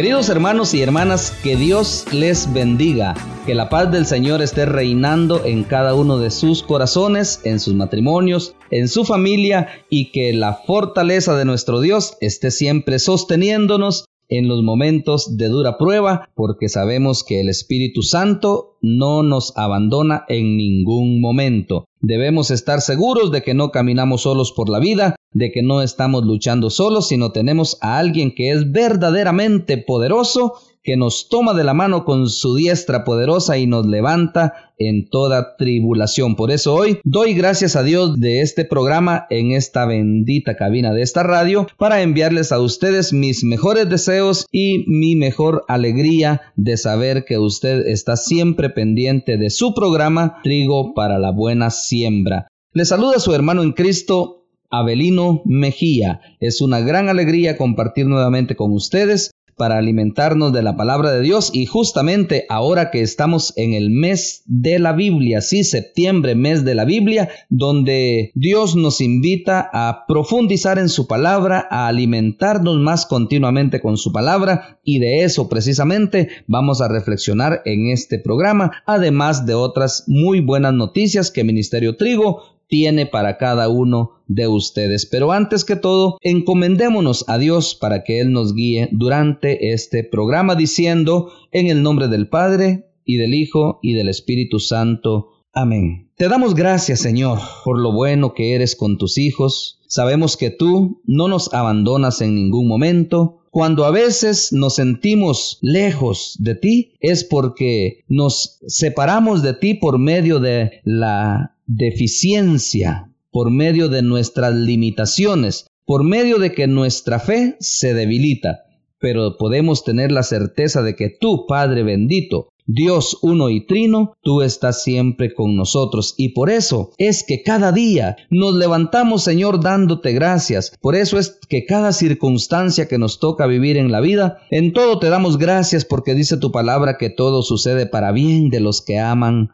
Queridos hermanos y hermanas, que Dios les bendiga, que la paz del Señor esté reinando en cada uno de sus corazones, en sus matrimonios, en su familia y que la fortaleza de nuestro Dios esté siempre sosteniéndonos en los momentos de dura prueba, porque sabemos que el Espíritu Santo no nos abandona en ningún momento. Debemos estar seguros de que no caminamos solos por la vida, de que no estamos luchando solos, sino tenemos a alguien que es verdaderamente poderoso que nos toma de la mano con su diestra poderosa y nos levanta en toda tribulación. Por eso hoy doy gracias a Dios de este programa en esta bendita cabina de esta radio para enviarles a ustedes mis mejores deseos y mi mejor alegría de saber que usted está siempre pendiente de su programa Trigo para la Buena Siembra. Le saluda su hermano en Cristo, Abelino Mejía. Es una gran alegría compartir nuevamente con ustedes para alimentarnos de la palabra de Dios y justamente ahora que estamos en el mes de la Biblia, sí, septiembre, mes de la Biblia, donde Dios nos invita a profundizar en su palabra, a alimentarnos más continuamente con su palabra y de eso precisamente vamos a reflexionar en este programa, además de otras muy buenas noticias que Ministerio Trigo tiene para cada uno de ustedes. Pero antes que todo, encomendémonos a Dios para que Él nos guíe durante este programa diciendo, en el nombre del Padre, y del Hijo, y del Espíritu Santo. Amén. Te damos gracias, Señor, por lo bueno que eres con tus hijos. Sabemos que tú no nos abandonas en ningún momento. Cuando a veces nos sentimos lejos de ti, es porque nos separamos de ti por medio de la deficiencia, por medio de nuestras limitaciones, por medio de que nuestra fe se debilita. Pero podemos tener la certeza de que tú, Padre bendito, Dios uno y trino, tú estás siempre con nosotros. Y por eso es que cada día nos levantamos, Señor, dándote gracias. Por eso es que cada circunstancia que nos toca vivir en la vida, en todo te damos gracias porque dice tu palabra que todo sucede para bien de los que aman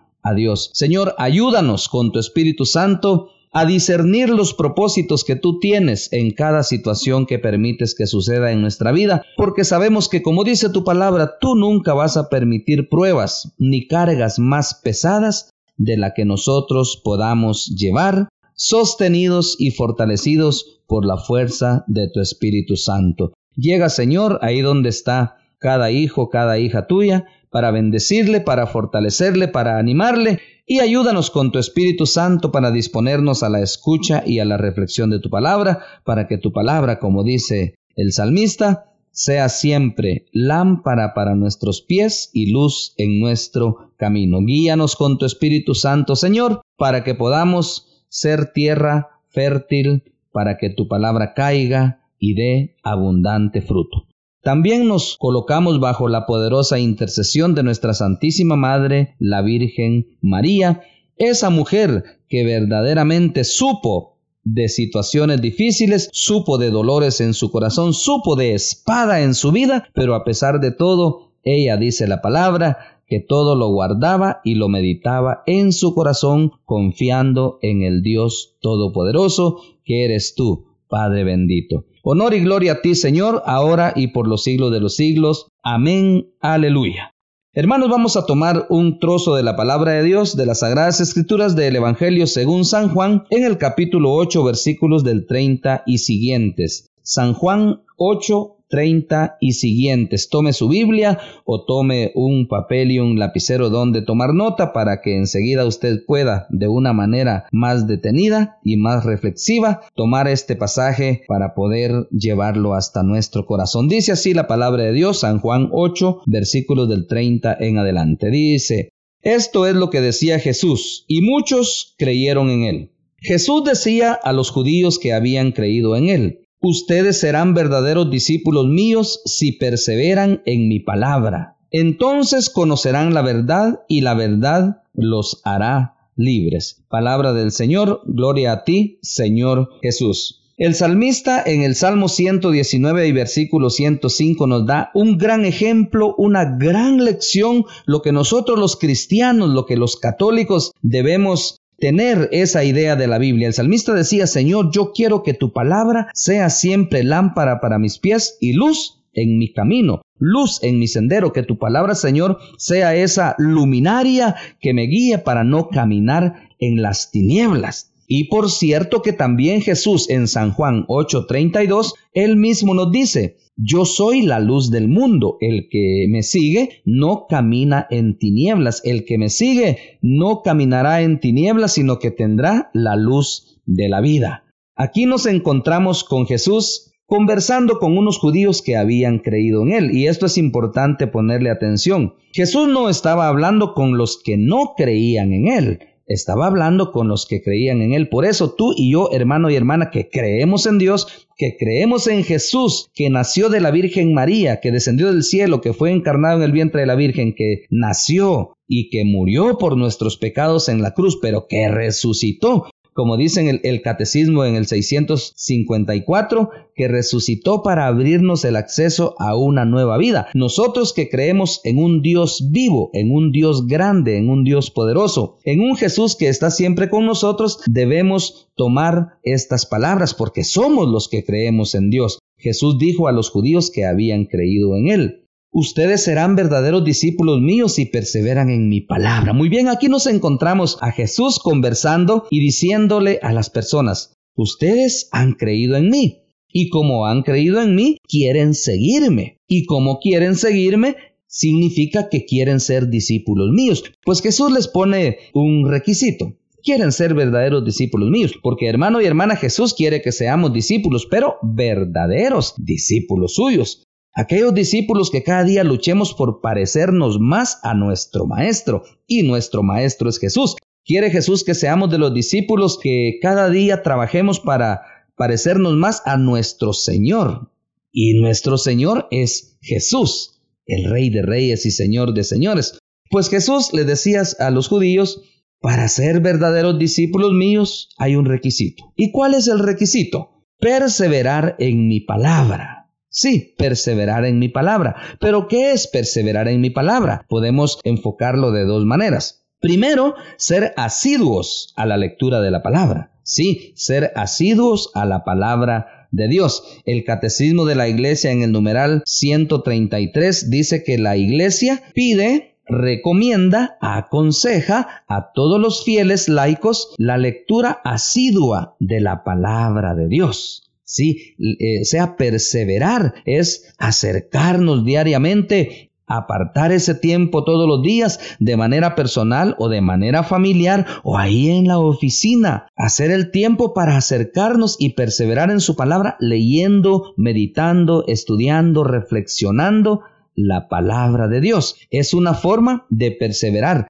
Señor, ayúdanos con tu Espíritu Santo a discernir los propósitos que tú tienes en cada situación que permites que suceda en nuestra vida, porque sabemos que como dice tu palabra, tú nunca vas a permitir pruebas ni cargas más pesadas de la que nosotros podamos llevar, sostenidos y fortalecidos por la fuerza de tu Espíritu Santo. Llega, Señor, ahí donde está cada hijo, cada hija tuya, para bendecirle, para fortalecerle, para animarle y ayúdanos con tu Espíritu Santo para disponernos a la escucha y a la reflexión de tu palabra, para que tu palabra, como dice el salmista, sea siempre lámpara para nuestros pies y luz en nuestro camino. Guíanos con tu Espíritu Santo, Señor, para que podamos ser tierra fértil, para que tu palabra caiga y dé abundante fruto. También nos colocamos bajo la poderosa intercesión de nuestra Santísima Madre, la Virgen María, esa mujer que verdaderamente supo de situaciones difíciles, supo de dolores en su corazón, supo de espada en su vida, pero a pesar de todo, ella dice la palabra, que todo lo guardaba y lo meditaba en su corazón, confiando en el Dios Todopoderoso, que eres tú, Padre bendito. Honor y gloria a ti, Señor, ahora y por los siglos de los siglos. Amén. Aleluya. Hermanos, vamos a tomar un trozo de la palabra de Dios de las Sagradas Escrituras del Evangelio según San Juan en el capítulo 8 versículos del 30 y siguientes. San Juan 8 30 y siguientes. Tome su Biblia o tome un papel y un lapicero donde tomar nota para que enseguida usted pueda, de una manera más detenida y más reflexiva, tomar este pasaje para poder llevarlo hasta nuestro corazón. Dice así la palabra de Dios, San Juan 8, versículos del 30 en adelante. Dice, esto es lo que decía Jesús, y muchos creyeron en él. Jesús decía a los judíos que habían creído en él, Ustedes serán verdaderos discípulos míos si perseveran en mi palabra. Entonces conocerán la verdad y la verdad los hará libres. Palabra del Señor, gloria a ti, Señor Jesús. El salmista en el Salmo 119 y versículo 105 nos da un gran ejemplo, una gran lección, lo que nosotros los cristianos, lo que los católicos debemos tener esa idea de la Biblia. El salmista decía, Señor, yo quiero que tu palabra sea siempre lámpara para mis pies y luz en mi camino, luz en mi sendero, que tu palabra, Señor, sea esa luminaria que me guíe para no caminar en las tinieblas. Y por cierto que también Jesús en San Juan 8:32, él mismo nos dice, yo soy la luz del mundo, el que me sigue no camina en tinieblas, el que me sigue no caminará en tinieblas, sino que tendrá la luz de la vida. Aquí nos encontramos con Jesús conversando con unos judíos que habían creído en él. Y esto es importante ponerle atención. Jesús no estaba hablando con los que no creían en él. Estaba hablando con los que creían en Él. Por eso tú y yo, hermano y hermana, que creemos en Dios, que creemos en Jesús, que nació de la Virgen María, que descendió del cielo, que fue encarnado en el vientre de la Virgen, que nació y que murió por nuestros pecados en la cruz, pero que resucitó como dicen el, catecismo en el 654, que resucitó para abrirnos el acceso a una nueva vida. Nosotros que creemos en un Dios vivo, en un Dios grande, en un Dios poderoso, en un Jesús que está siempre con nosotros, debemos tomar estas palabras porque somos los que creemos en Dios. Jesús dijo a los judíos que habían creído en Él. Ustedes serán verdaderos discípulos míos si perseveran en mi palabra. Muy bien, aquí nos encontramos a Jesús conversando y diciéndole a las personas, ustedes han creído en mí. Y como han creído en mí, quieren seguirme. Y como quieren seguirme, significa que quieren ser discípulos míos. Pues Jesús les pone un requisito quieren ser verdaderos discípulos míos, porque hermano y hermana Jesús quiere que seamos discípulos, pero verdaderos discípulos suyos. Aquellos discípulos que cada día luchemos por parecernos más a nuestro Maestro, y nuestro Maestro es Jesús. Quiere Jesús que seamos de los discípulos que cada día trabajemos para parecernos más a nuestro Señor. Y nuestro Señor es Jesús, el Rey de Reyes y Señor de Señores. Pues Jesús le decías a los judíos, para ser verdaderos discípulos míos hay un requisito. ¿Y cuál es el requisito? Perseverar en mi palabra. Sí, perseverar en mi palabra. Pero ¿qué es perseverar en mi palabra? Podemos enfocarlo de dos maneras. Primero, ser asiduos a la lectura de la palabra. Sí, ser asiduos a la palabra de Dios. El catecismo de la iglesia en el numeral 133 dice que la iglesia pide recomienda, aconseja a todos los fieles laicos la lectura asidua de la palabra de Dios. Sí, eh, sea perseverar, es acercarnos diariamente, apartar ese tiempo todos los días de manera personal o de manera familiar o ahí en la oficina. Hacer el tiempo para acercarnos y perseverar en su palabra, leyendo, meditando, estudiando, reflexionando la palabra de Dios. Es una forma de perseverar.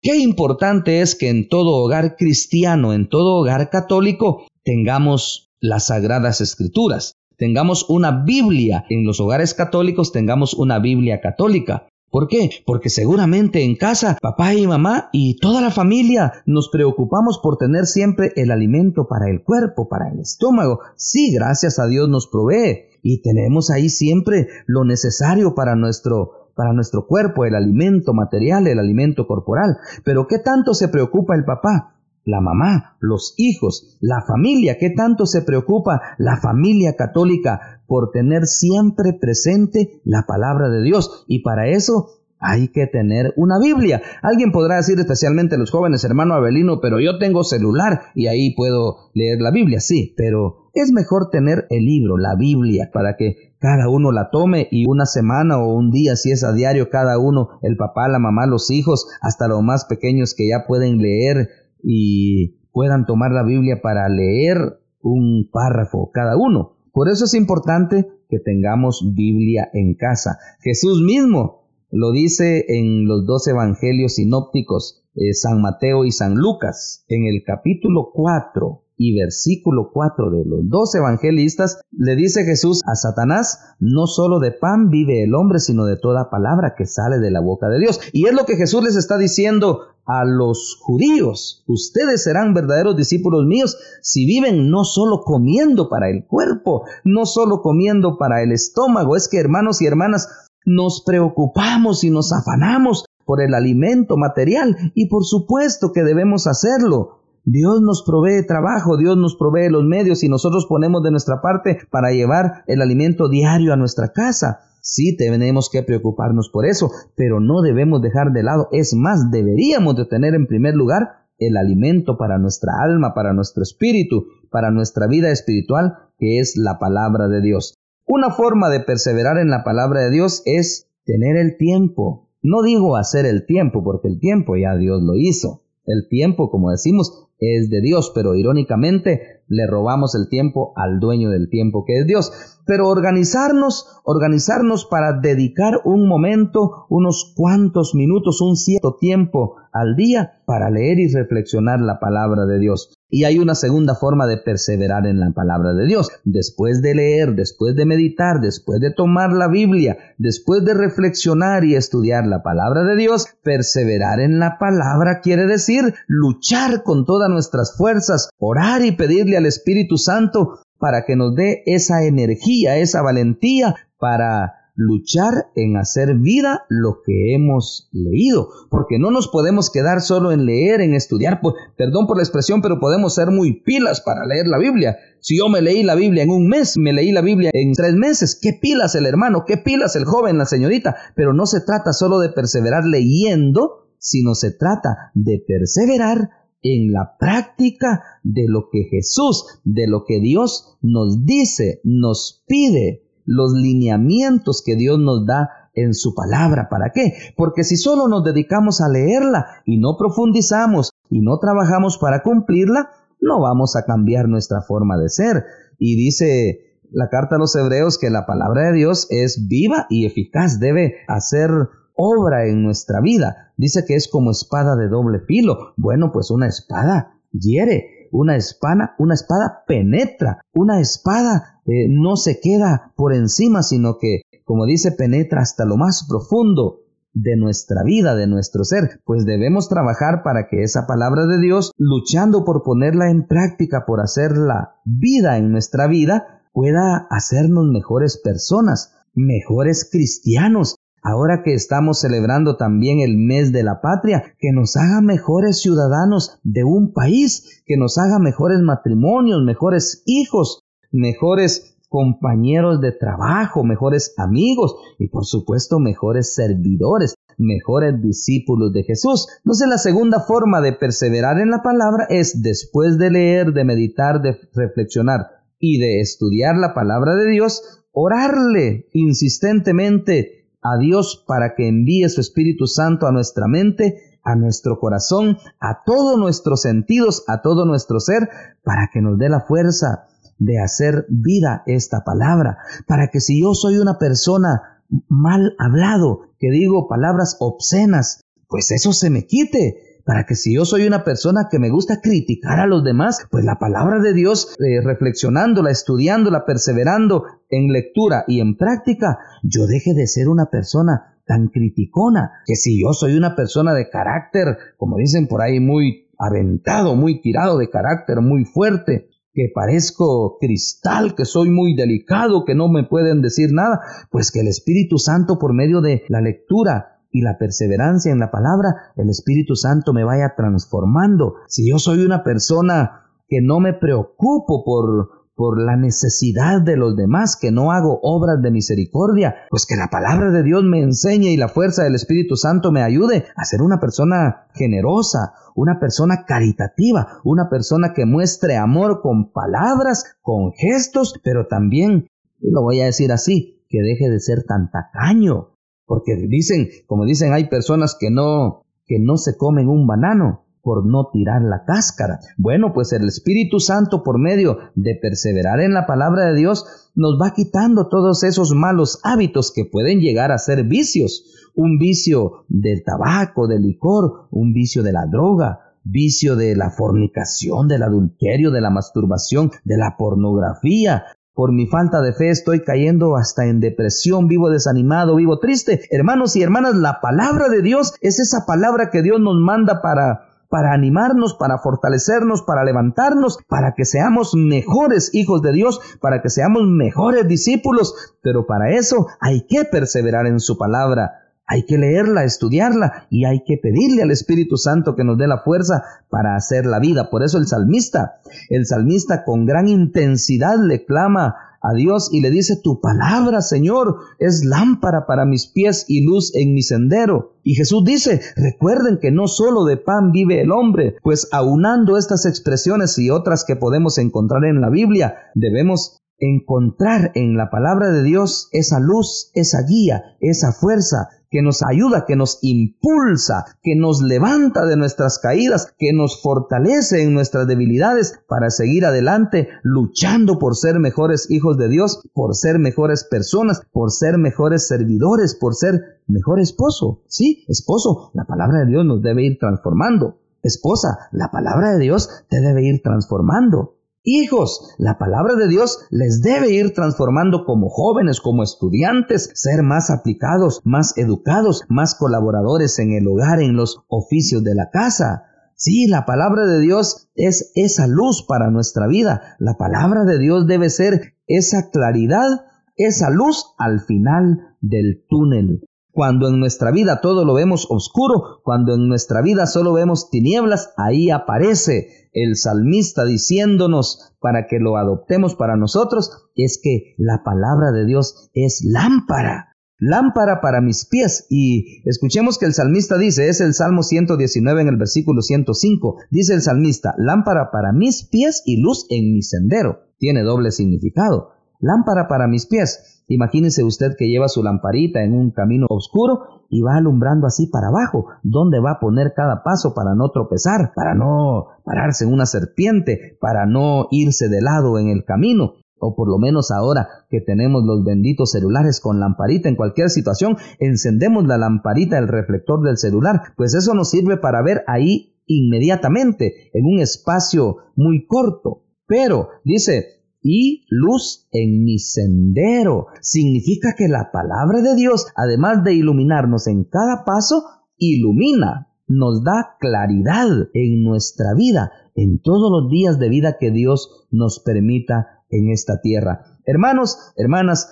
Qué importante es que en todo hogar cristiano, en todo hogar católico, tengamos las sagradas escrituras. Tengamos una Biblia. En los hogares católicos tengamos una Biblia católica. ¿Por qué? Porque seguramente en casa papá y mamá y toda la familia nos preocupamos por tener siempre el alimento para el cuerpo, para el estómago. Sí, gracias a Dios nos provee y tenemos ahí siempre lo necesario para nuestro para nuestro cuerpo, el alimento material, el alimento corporal. Pero ¿qué tanto se preocupa el papá? La mamá, los hijos, la familia, ¿qué tanto se preocupa la familia católica por tener siempre presente la palabra de Dios? Y para eso hay que tener una Biblia. Alguien podrá decir, especialmente los jóvenes, hermano Abelino, pero yo tengo celular y ahí puedo leer la Biblia. Sí, pero es mejor tener el libro, la Biblia, para que cada uno la tome y una semana o un día, si es a diario, cada uno, el papá, la mamá, los hijos, hasta los más pequeños que ya pueden leer y puedan tomar la Biblia para leer un párrafo cada uno. Por eso es importante que tengamos Biblia en casa. Jesús mismo lo dice en los dos evangelios sinópticos, eh, San Mateo y San Lucas, en el capítulo 4 y versículo 4 de los dos evangelistas, le dice Jesús a Satanás, no solo de pan vive el hombre, sino de toda palabra que sale de la boca de Dios. Y es lo que Jesús les está diciendo a los judíos, ustedes serán verdaderos discípulos míos si viven no solo comiendo para el cuerpo, no solo comiendo para el estómago, es que hermanos y hermanas, nos preocupamos y nos afanamos por el alimento material y por supuesto que debemos hacerlo, Dios nos provee trabajo, Dios nos provee los medios y nosotros ponemos de nuestra parte para llevar el alimento diario a nuestra casa. Sí tenemos que preocuparnos por eso, pero no debemos dejar de lado. Es más, deberíamos de tener en primer lugar el alimento para nuestra alma, para nuestro espíritu, para nuestra vida espiritual, que es la palabra de Dios. Una forma de perseverar en la palabra de Dios es tener el tiempo. No digo hacer el tiempo, porque el tiempo ya Dios lo hizo. El tiempo, como decimos, es de Dios, pero irónicamente le robamos el tiempo al dueño del tiempo que es Dios. Pero organizarnos, organizarnos para dedicar un momento, unos cuantos minutos, un cierto tiempo al día para leer y reflexionar la palabra de Dios. Y hay una segunda forma de perseverar en la palabra de Dios. Después de leer, después de meditar, después de tomar la Biblia, después de reflexionar y estudiar la palabra de Dios, perseverar en la palabra quiere decir luchar con todas nuestras fuerzas, orar y pedirle al Espíritu Santo para que nos dé esa energía, esa valentía para luchar en hacer vida lo que hemos leído, porque no nos podemos quedar solo en leer, en estudiar, perdón por la expresión, pero podemos ser muy pilas para leer la Biblia. Si yo me leí la Biblia en un mes, me leí la Biblia en tres meses, qué pilas el hermano, qué pilas el joven, la señorita, pero no se trata solo de perseverar leyendo, sino se trata de perseverar en la práctica de lo que Jesús, de lo que Dios nos dice, nos pide los lineamientos que Dios nos da en su palabra. ¿Para qué? Porque si solo nos dedicamos a leerla y no profundizamos y no trabajamos para cumplirla, no vamos a cambiar nuestra forma de ser. Y dice la carta a los hebreos que la palabra de Dios es viva y eficaz, debe hacer obra en nuestra vida. Dice que es como espada de doble filo. Bueno, pues una espada hiere, una espada, una espada penetra, una espada eh, no se queda por encima, sino que, como dice, penetra hasta lo más profundo de nuestra vida, de nuestro ser, pues debemos trabajar para que esa palabra de Dios, luchando por ponerla en práctica, por hacerla vida en nuestra vida, pueda hacernos mejores personas, mejores cristianos, ahora que estamos celebrando también el mes de la patria, que nos haga mejores ciudadanos de un país, que nos haga mejores matrimonios, mejores hijos, mejores compañeros de trabajo, mejores amigos y por supuesto mejores servidores, mejores discípulos de Jesús. Entonces la segunda forma de perseverar en la palabra es después de leer, de meditar, de reflexionar y de estudiar la palabra de Dios, orarle insistentemente a Dios para que envíe su Espíritu Santo a nuestra mente, a nuestro corazón, a todos nuestros sentidos, a todo nuestro ser, para que nos dé la fuerza de hacer vida esta palabra, para que si yo soy una persona mal hablado, que digo palabras obscenas, pues eso se me quite, para que si yo soy una persona que me gusta criticar a los demás, pues la palabra de Dios, eh, reflexionándola, estudiándola, perseverando en lectura y en práctica, yo deje de ser una persona tan criticona, que si yo soy una persona de carácter, como dicen por ahí, muy aventado, muy tirado de carácter, muy fuerte, que parezco cristal, que soy muy delicado, que no me pueden decir nada, pues que el Espíritu Santo por medio de la lectura y la perseverancia en la palabra, el Espíritu Santo me vaya transformando. Si yo soy una persona que no me preocupo por por la necesidad de los demás, que no hago obras de misericordia, pues que la palabra de Dios me enseñe y la fuerza del Espíritu Santo me ayude a ser una persona generosa, una persona caritativa, una persona que muestre amor con palabras, con gestos, pero también, y lo voy a decir así, que deje de ser tan tacaño, porque dicen, como dicen, hay personas que no, que no se comen un banano por no tirar la cáscara. Bueno, pues el Espíritu Santo por medio de perseverar en la palabra de Dios nos va quitando todos esos malos hábitos que pueden llegar a ser vicios. Un vicio del tabaco, del licor, un vicio de la droga, vicio de la fornicación, del adulterio, de la masturbación, de la pornografía, por mi falta de fe estoy cayendo hasta en depresión, vivo desanimado, vivo triste. Hermanos y hermanas, la palabra de Dios es esa palabra que Dios nos manda para para animarnos, para fortalecernos, para levantarnos, para que seamos mejores hijos de Dios, para que seamos mejores discípulos. Pero para eso hay que perseverar en su palabra. Hay que leerla, estudiarla y hay que pedirle al Espíritu Santo que nos dé la fuerza para hacer la vida. Por eso el salmista, el salmista con gran intensidad le clama a Dios y le dice, tu palabra, Señor, es lámpara para mis pies y luz en mi sendero. Y Jesús dice, recuerden que no solo de pan vive el hombre, pues aunando estas expresiones y otras que podemos encontrar en la Biblia, debemos encontrar en la palabra de Dios esa luz, esa guía, esa fuerza que nos ayuda, que nos impulsa, que nos levanta de nuestras caídas, que nos fortalece en nuestras debilidades para seguir adelante luchando por ser mejores hijos de Dios, por ser mejores personas, por ser mejores servidores, por ser mejor esposo. Sí, esposo, la palabra de Dios nos debe ir transformando. Esposa, la palabra de Dios te debe ir transformando. Hijos, la palabra de Dios les debe ir transformando como jóvenes, como estudiantes, ser más aplicados, más educados, más colaboradores en el hogar, en los oficios de la casa. Sí, la palabra de Dios es esa luz para nuestra vida. La palabra de Dios debe ser esa claridad, esa luz al final del túnel. Cuando en nuestra vida todo lo vemos oscuro, cuando en nuestra vida solo vemos tinieblas, ahí aparece el salmista diciéndonos para que lo adoptemos para nosotros, es que la palabra de Dios es lámpara, lámpara para mis pies. Y escuchemos que el salmista dice, es el Salmo 119 en el versículo 105, dice el salmista, lámpara para mis pies y luz en mi sendero. Tiene doble significado. Lámpara para mis pies Imagínese usted que lleva su lamparita en un camino oscuro y va alumbrando así para abajo, donde va a poner cada paso para no tropezar, para no pararse en una serpiente, para no irse de lado en el camino. O por lo menos ahora que tenemos los benditos celulares con lamparita en cualquier situación, encendemos la lamparita, el reflector del celular, pues eso nos sirve para ver ahí inmediatamente, en un espacio muy corto. Pero, dice, y luz en mi sendero. Significa que la palabra de Dios, además de iluminarnos en cada paso, ilumina, nos da claridad en nuestra vida, en todos los días de vida que Dios nos permita en esta tierra. Hermanos, hermanas,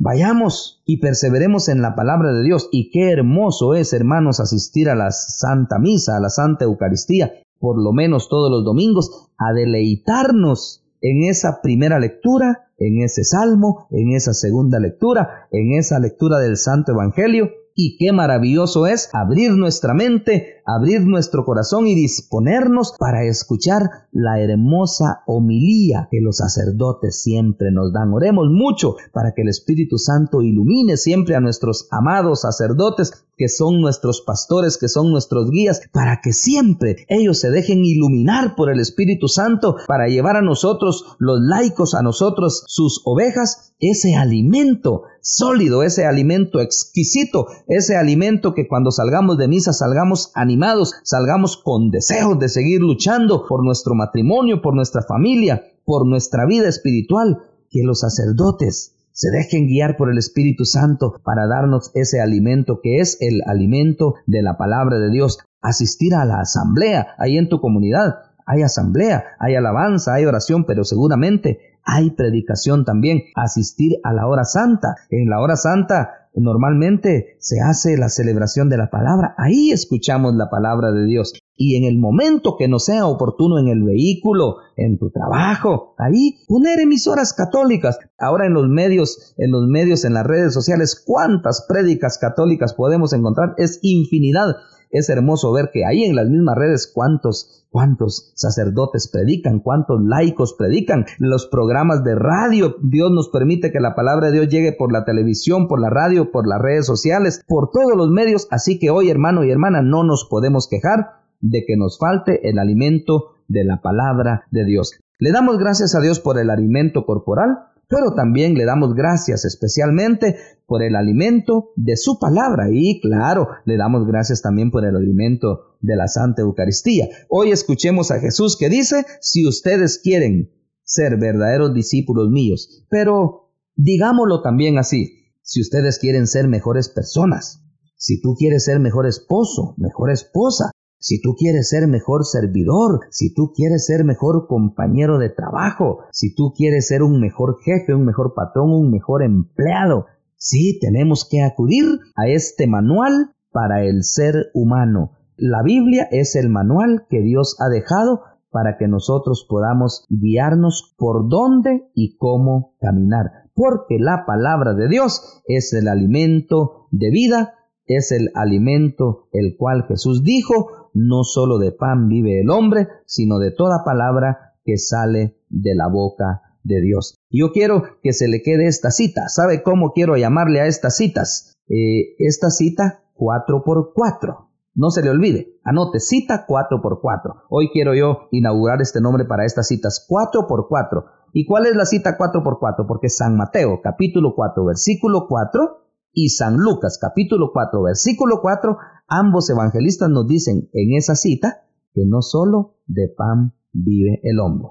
Vayamos y perseveremos en la palabra de Dios. Y qué hermoso es, hermanos, asistir a la Santa Misa, a la Santa Eucaristía, por lo menos todos los domingos, a deleitarnos en esa primera lectura, en ese salmo, en esa segunda lectura, en esa lectura del Santo Evangelio. Y qué maravilloso es abrir nuestra mente, abrir nuestro corazón y disponernos para escuchar la hermosa homilía que los sacerdotes siempre nos dan. Oremos mucho para que el Espíritu Santo ilumine siempre a nuestros amados sacerdotes que son nuestros pastores, que son nuestros guías, para que siempre ellos se dejen iluminar por el Espíritu Santo para llevar a nosotros, los laicos, a nosotros, sus ovejas, ese alimento sólido, ese alimento exquisito, ese alimento que cuando salgamos de misa salgamos animados, salgamos con deseos de seguir luchando por nuestro matrimonio, por nuestra familia, por nuestra vida espiritual, que los sacerdotes se dejen guiar por el Espíritu Santo para darnos ese alimento que es el alimento de la palabra de Dios. Asistir a la asamblea ahí en tu comunidad. Hay asamblea, hay alabanza, hay oración, pero seguramente hay predicación también. Asistir a la hora santa. En la hora santa normalmente se hace la celebración de la palabra. Ahí escuchamos la palabra de Dios. Y en el momento que no sea oportuno en el vehículo, en tu trabajo, ahí poner emisoras católicas. Ahora en los medios, en los medios, en las redes sociales, cuántas prédicas católicas podemos encontrar. Es infinidad. Es hermoso ver que ahí en las mismas redes cuántos, cuántos sacerdotes predican, cuántos laicos predican, los programas de radio. Dios nos permite que la palabra de Dios llegue por la televisión, por la radio, por las redes sociales, por todos los medios. Así que hoy, hermano y hermana, no nos podemos quejar de que nos falte el alimento de la palabra de Dios. Le damos gracias a Dios por el alimento corporal, pero también le damos gracias especialmente por el alimento de su palabra y claro, le damos gracias también por el alimento de la Santa Eucaristía. Hoy escuchemos a Jesús que dice, si ustedes quieren ser verdaderos discípulos míos, pero digámoslo también así, si ustedes quieren ser mejores personas, si tú quieres ser mejor esposo, mejor esposa, si tú quieres ser mejor servidor, si tú quieres ser mejor compañero de trabajo, si tú quieres ser un mejor jefe, un mejor patrón, un mejor empleado, sí tenemos que acudir a este manual para el ser humano. La Biblia es el manual que Dios ha dejado para que nosotros podamos guiarnos por dónde y cómo caminar. Porque la palabra de Dios es el alimento de vida, es el alimento el cual Jesús dijo, no solo de pan vive el hombre, sino de toda palabra que sale de la boca de Dios. Yo quiero que se le quede esta cita. ¿Sabe cómo quiero llamarle a estas citas? Eh, esta cita 4 por 4 no se le olvide, anote cita 4x4. Hoy quiero yo inaugurar este nombre para estas citas 4x4. ¿Y cuál es la cita 4x4? Porque San Mateo capítulo 4 versículo 4 y San Lucas capítulo 4 versículo 4, ambos evangelistas nos dicen en esa cita que no solo de pan vive el hombre.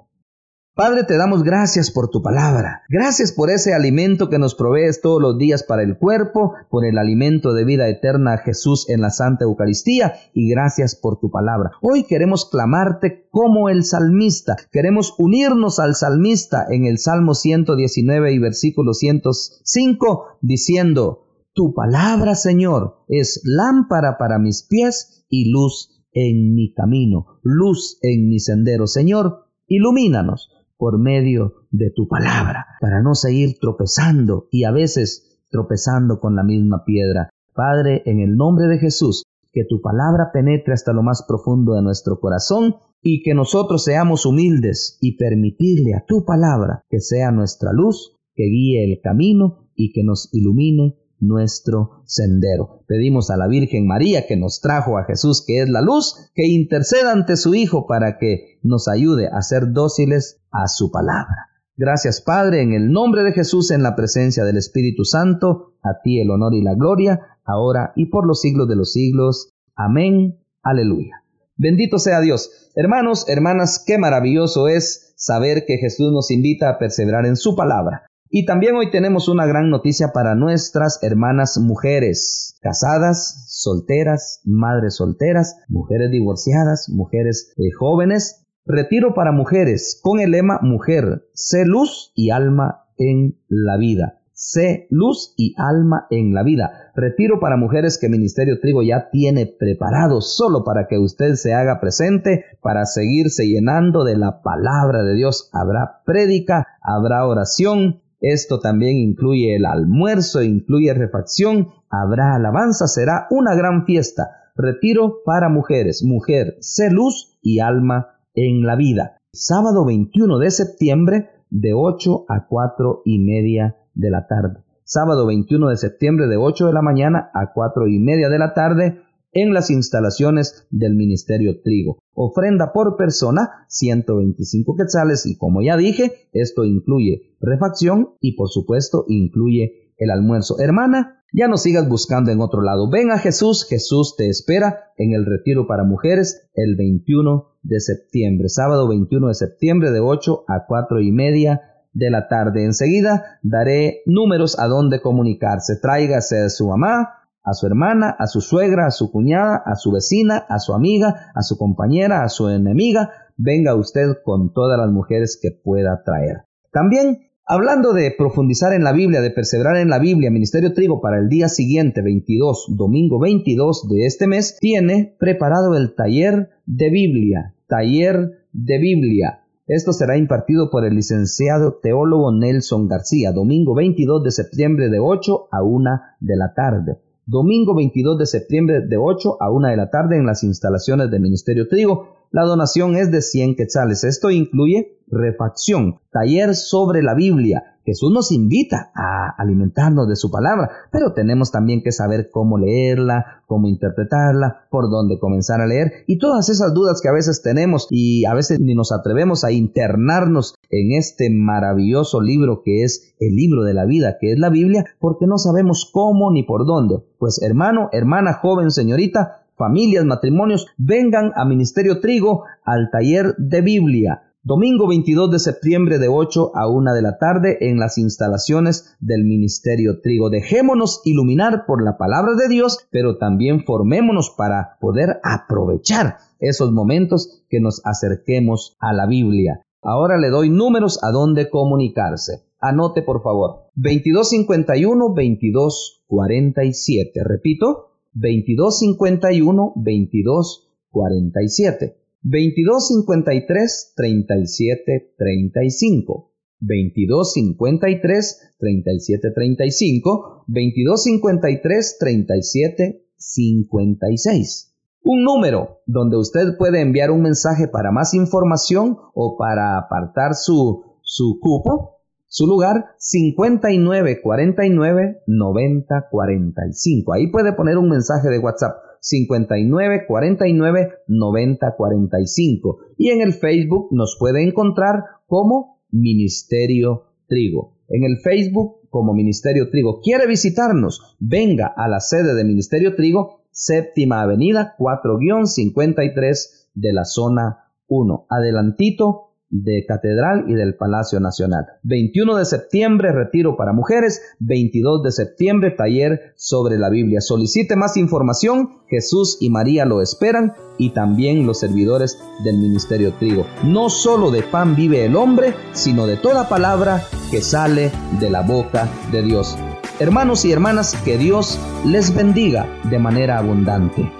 Padre, te damos gracias por tu palabra. Gracias por ese alimento que nos provees todos los días para el cuerpo, por el alimento de vida eterna Jesús en la Santa Eucaristía y gracias por tu palabra. Hoy queremos clamarte como el salmista. Queremos unirnos al salmista en el Salmo 119 y versículo 105 diciendo, Tu palabra, Señor, es lámpara para mis pies y luz en mi camino, luz en mi sendero. Señor, ilumínanos por medio de tu palabra, para no seguir tropezando y a veces tropezando con la misma piedra. Padre, en el nombre de Jesús, que tu palabra penetre hasta lo más profundo de nuestro corazón y que nosotros seamos humildes y permitirle a tu palabra que sea nuestra luz, que guíe el camino y que nos ilumine nuestro sendero. Pedimos a la Virgen María que nos trajo a Jesús, que es la luz, que interceda ante su Hijo para que nos ayude a ser dóciles a su palabra. Gracias Padre, en el nombre de Jesús, en la presencia del Espíritu Santo, a ti el honor y la gloria, ahora y por los siglos de los siglos. Amén. Aleluya. Bendito sea Dios. Hermanos, hermanas, qué maravilloso es saber que Jesús nos invita a perseverar en su palabra. Y también hoy tenemos una gran noticia para nuestras hermanas mujeres, casadas, solteras, madres solteras, mujeres divorciadas, mujeres eh, jóvenes. Retiro para mujeres con el lema Mujer, sé luz y alma en la vida. Sé luz y alma en la vida. Retiro para mujeres que Ministerio Trigo ya tiene preparado solo para que usted se haga presente, para seguirse llenando de la palabra de Dios. Habrá prédica, habrá oración, esto también incluye el almuerzo, incluye refacción, habrá alabanza, será una gran fiesta. Retiro para mujeres, mujer, sé luz y alma en la vida. Sábado 21 de septiembre de 8 a 4 y media de la tarde. Sábado 21 de septiembre de 8 de la mañana a 4 y media de la tarde en las instalaciones del Ministerio Trigo. Ofrenda por persona 125 quetzales y como ya dije, esto incluye refacción y por supuesto incluye el almuerzo. Hermana, ya no sigas buscando en otro lado. Ven a Jesús, Jesús te espera en el retiro para mujeres el 21 de septiembre, sábado 21 de septiembre de 8 a 4 y media de la tarde. Enseguida daré números a donde comunicarse. Tráigase a su mamá, a su hermana, a su suegra, a su cuñada, a su vecina, a su amiga, a su compañera, a su enemiga. Venga usted con todas las mujeres que pueda traer. También Hablando de profundizar en la Biblia, de perseverar en la Biblia, Ministerio Trigo para el día siguiente, 22, domingo 22 de este mes, tiene preparado el taller de Biblia, taller de Biblia. Esto será impartido por el licenciado teólogo Nelson García, domingo 22 de septiembre de 8 a 1 de la tarde domingo 22 de septiembre de 8 a 1 de la tarde en las instalaciones del Ministerio Trigo. La donación es de 100 quetzales. Esto incluye refacción, taller sobre la Biblia, Jesús nos invita a alimentarnos de su palabra, pero tenemos también que saber cómo leerla, cómo interpretarla, por dónde comenzar a leer y todas esas dudas que a veces tenemos y a veces ni nos atrevemos a internarnos en este maravilloso libro que es el libro de la vida, que es la Biblia, porque no sabemos cómo ni por dónde. Pues hermano, hermana, joven, señorita, familias, matrimonios, vengan a Ministerio Trigo al taller de Biblia. Domingo 22 de septiembre de 8 a 1 de la tarde en las instalaciones del Ministerio Trigo. Dejémonos iluminar por la palabra de Dios, pero también formémonos para poder aprovechar esos momentos que nos acerquemos a la Biblia. Ahora le doy números a donde comunicarse. Anote por favor. 2251-2247. Repito, 2251-2247. 2253 3735 2253 3735 2253 3756 un número donde usted puede enviar un mensaje para más información o para apartar su, su cupo, su lugar 5949 9045. Ahí puede poner un mensaje de WhatsApp 5949 9045 y en el Facebook nos puede encontrar como Ministerio Trigo. En el Facebook como Ministerio Trigo. ¿Quiere visitarnos? Venga a la sede de Ministerio Trigo séptima avenida 4-53 de la zona 1, adelantito de Catedral y del Palacio Nacional. 21 de septiembre, retiro para mujeres. 22 de septiembre, taller sobre la Biblia. Solicite más información. Jesús y María lo esperan y también los servidores del Ministerio Trigo. No solo de pan vive el hombre, sino de toda palabra que sale de la boca de Dios. Hermanos y hermanas, que Dios les bendiga de manera abundante.